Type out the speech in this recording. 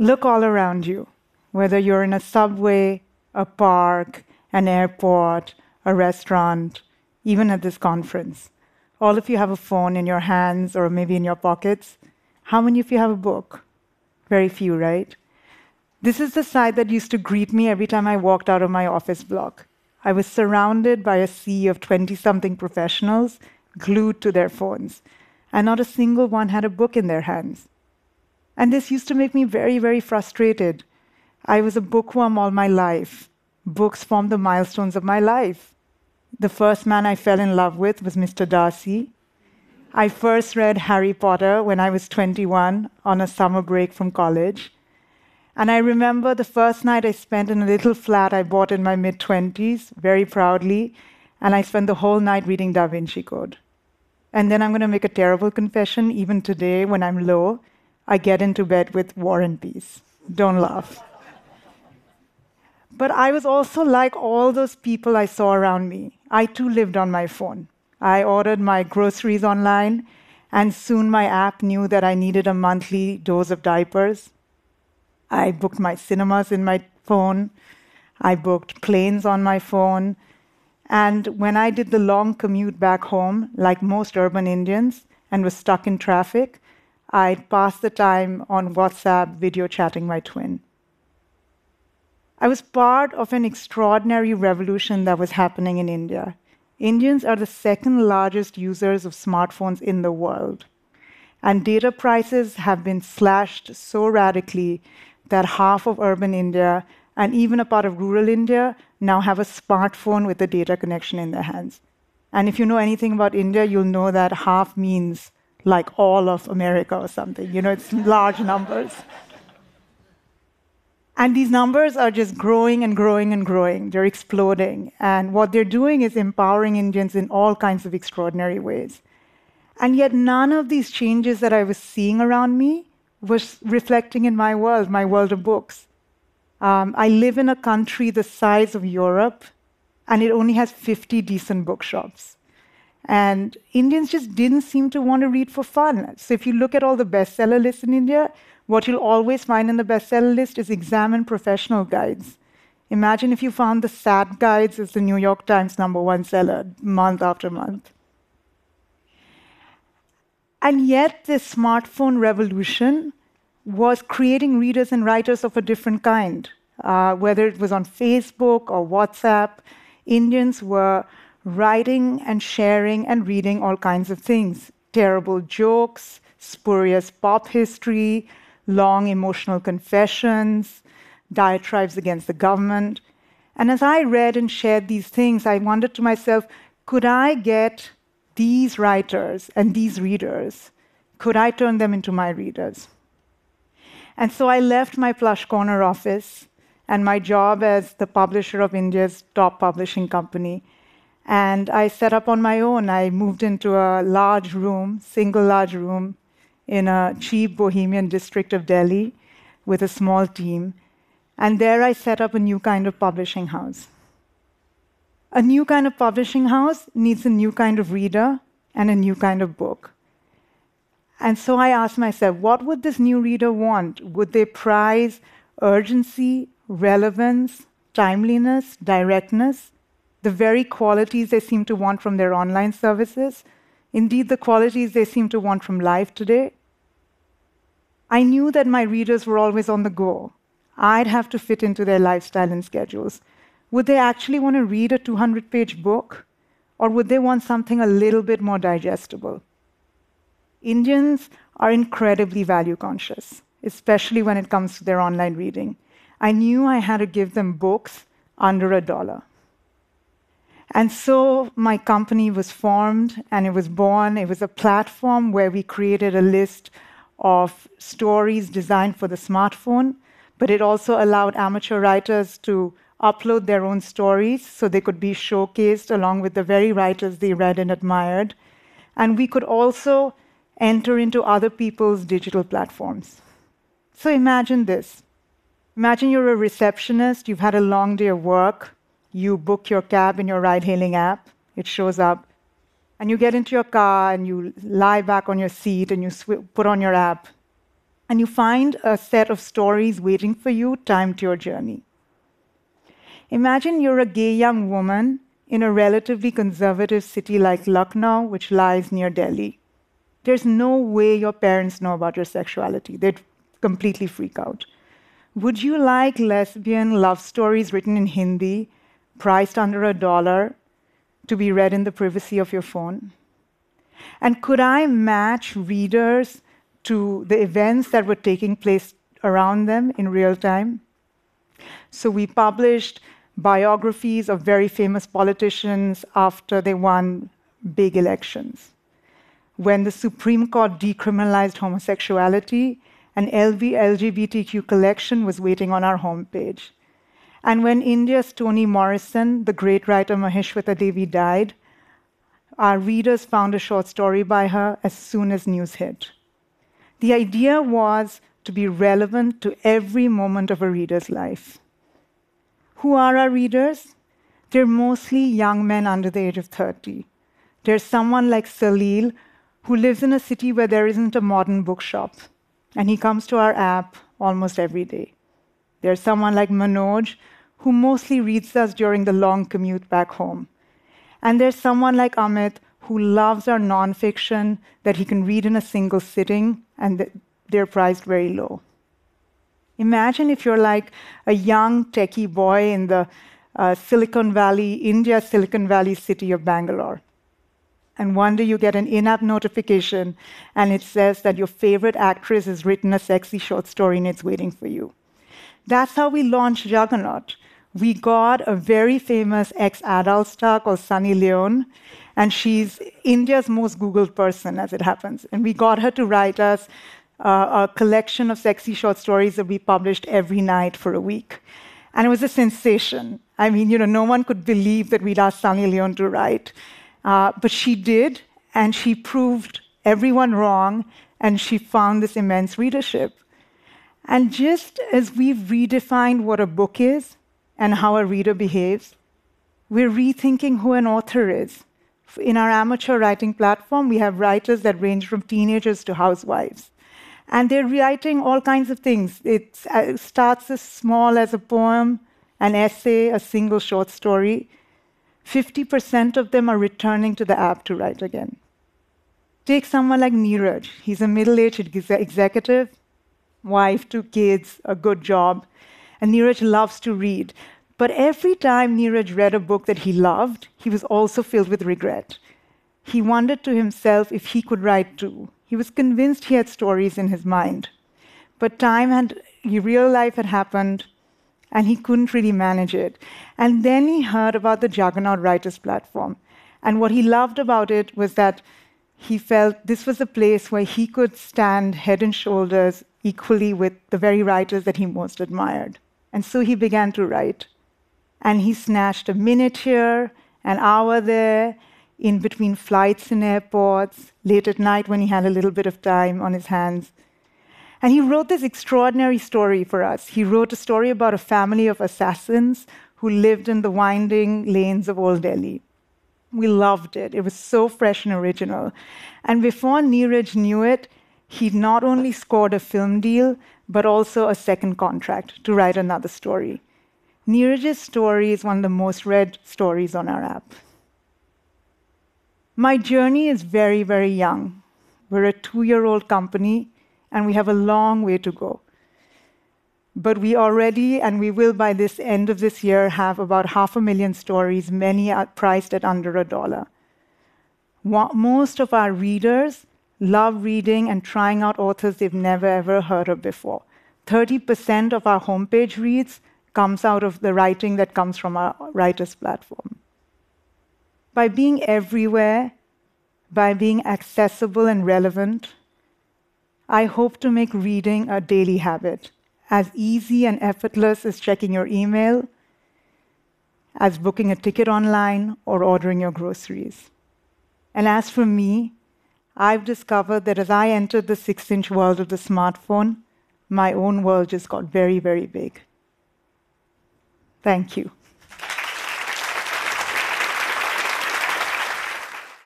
Look all around you, whether you're in a subway, a park, an airport, a restaurant, even at this conference. All of you have a phone in your hands or maybe in your pockets. How many of you have a book? Very few, right? This is the sight that used to greet me every time I walked out of my office block. I was surrounded by a sea of 20 something professionals glued to their phones, and not a single one had a book in their hands. And this used to make me very, very frustrated. I was a bookworm all my life. Books formed the milestones of my life. The first man I fell in love with was Mr. Darcy. I first read Harry Potter when I was 21 on a summer break from college. And I remember the first night I spent in a little flat I bought in my mid 20s, very proudly, and I spent the whole night reading Da Vinci Code. And then I'm going to make a terrible confession. Even today, when I'm low, I get into bed with War and Peace. Don't laugh. But I was also like all those people I saw around me. I too lived on my phone. I ordered my groceries online, and soon my app knew that I needed a monthly dose of diapers. I booked my cinemas in my phone. I booked planes on my phone. And when I did the long commute back home, like most urban Indians, and was stuck in traffic, I'd pass the time on WhatsApp video chatting my twin. I was part of an extraordinary revolution that was happening in India. Indians are the second largest users of smartphones in the world. And data prices have been slashed so radically that half of urban India and even a part of rural India now have a smartphone with a data connection in their hands. And if you know anything about India, you'll know that half means like all of America or something. You know, it's large numbers. And these numbers are just growing and growing and growing. They're exploding. And what they're doing is empowering Indians in all kinds of extraordinary ways. And yet, none of these changes that I was seeing around me was reflecting in my world, my world of books. Um, I live in a country the size of Europe, and it only has 50 decent bookshops. And Indians just didn't seem to want to read for fun. So if you look at all the bestseller lists in India, what you'll always find in the bestseller list is exam and professional guides. Imagine if you found the SAT guides as the New York Times number one seller month after month. And yet, this smartphone revolution was creating readers and writers of a different kind. Uh, whether it was on Facebook or WhatsApp, Indians were writing and sharing and reading all kinds of things terrible jokes, spurious pop history, long emotional confessions, diatribes against the government. And as I read and shared these things, I wondered to myself could I get these writers and these readers, could I turn them into my readers? And so I left my plush corner office and my job as the publisher of India's top publishing company. And I set up on my own. I moved into a large room, single large room, in a cheap bohemian district of Delhi with a small team. And there I set up a new kind of publishing house. A new kind of publishing house needs a new kind of reader and a new kind of book. And so I asked myself, what would this new reader want? Would they prize urgency, relevance, timeliness, directness, the very qualities they seem to want from their online services? Indeed, the qualities they seem to want from life today? I knew that my readers were always on the go. I'd have to fit into their lifestyle and schedules. Would they actually want to read a 200 page book? Or would they want something a little bit more digestible? Indians are incredibly value conscious, especially when it comes to their online reading. I knew I had to give them books under a dollar. And so my company was formed and it was born. It was a platform where we created a list of stories designed for the smartphone, but it also allowed amateur writers to upload their own stories so they could be showcased along with the very writers they read and admired. And we could also enter into other people's digital platforms. So imagine this. Imagine you're a receptionist, you've had a long day of work, you book your cab in your ride hailing app, it shows up, and you get into your car and you lie back on your seat and you put on your app, and you find a set of stories waiting for you timed to your journey. Imagine you're a gay young woman in a relatively conservative city like Lucknow, which lies near Delhi. There's no way your parents know about your sexuality. They'd completely freak out. Would you like lesbian love stories written in Hindi, priced under a dollar, to be read in the privacy of your phone? And could I match readers to the events that were taking place around them in real time? So we published biographies of very famous politicians after they won big elections. When the Supreme Court decriminalized homosexuality, an LGBTQ collection was waiting on our homepage. And when India's Toni Morrison, the great writer Mahasweta Devi, died, our readers found a short story by her as soon as news hit. The idea was to be relevant to every moment of a reader's life. Who are our readers? They're mostly young men under the age of 30. There's someone like Salil who lives in a city where there isn't a modern bookshop, and he comes to our app almost every day. There's someone like Manoj who mostly reads us during the long commute back home. And there's someone like Amit who loves our nonfiction that he can read in a single sitting, and they're priced very low. Imagine if you're like a young techie boy in the uh, Silicon Valley, India Silicon Valley city of Bangalore. And one day you get an in app notification and it says that your favorite actress has written a sexy short story and it's waiting for you. That's how we launched Juggernaut. We got a very famous ex adult star called Sunny Leone, and she's India's most Googled person, as it happens. And we got her to write us uh, a collection of sexy short stories that we published every night for a week. And it was a sensation. I mean, you know, no one could believe that we'd asked Sunny Leone to write. Uh, but she did, and she proved everyone wrong, and she found this immense readership. And just as we've redefined what a book is and how a reader behaves, we're rethinking who an author is. In our amateur writing platform, we have writers that range from teenagers to housewives. And they're writing all kinds of things. It uh, starts as small as a poem, an essay, a single short story. 50% of them are returning to the app to write again. Take someone like Neeraj. He's a middle aged executive, wife, two kids, a good job. And Neeraj loves to read. But every time Neeraj read a book that he loved, he was also filled with regret. He wondered to himself if he could write too. He was convinced he had stories in his mind. But time and real life had happened, and he couldn't really manage it. And then he heard about the Juggernaut Writers Platform. And what he loved about it was that he felt this was a place where he could stand head and shoulders equally with the very writers that he most admired. And so he began to write. And he snatched a minute here, an hour there, in between flights in airports, late at night when he had a little bit of time on his hands. And he wrote this extraordinary story for us. He wrote a story about a family of assassins who lived in the winding lanes of Old Delhi. We loved it. It was so fresh and original. And before Neeraj knew it, he'd not only scored a film deal, but also a second contract to write another story. Neeraj's story is one of the most read stories on our app. My journey is very, very young. We're a two year old company, and we have a long way to go. But we already, and we will by this end of this year, have about half a million stories, many are priced at under a dollar. Most of our readers love reading and trying out authors they've never ever heard of before. 30% of our homepage reads comes out of the writing that comes from our writers platform by being everywhere, by being accessible and relevant, I hope to make reading a daily habit, as easy and effortless as checking your email, as booking a ticket online, or ordering your groceries. And as for me, I've discovered that as I entered the six inch world of the smartphone, my own world just got very, very big. Thank you.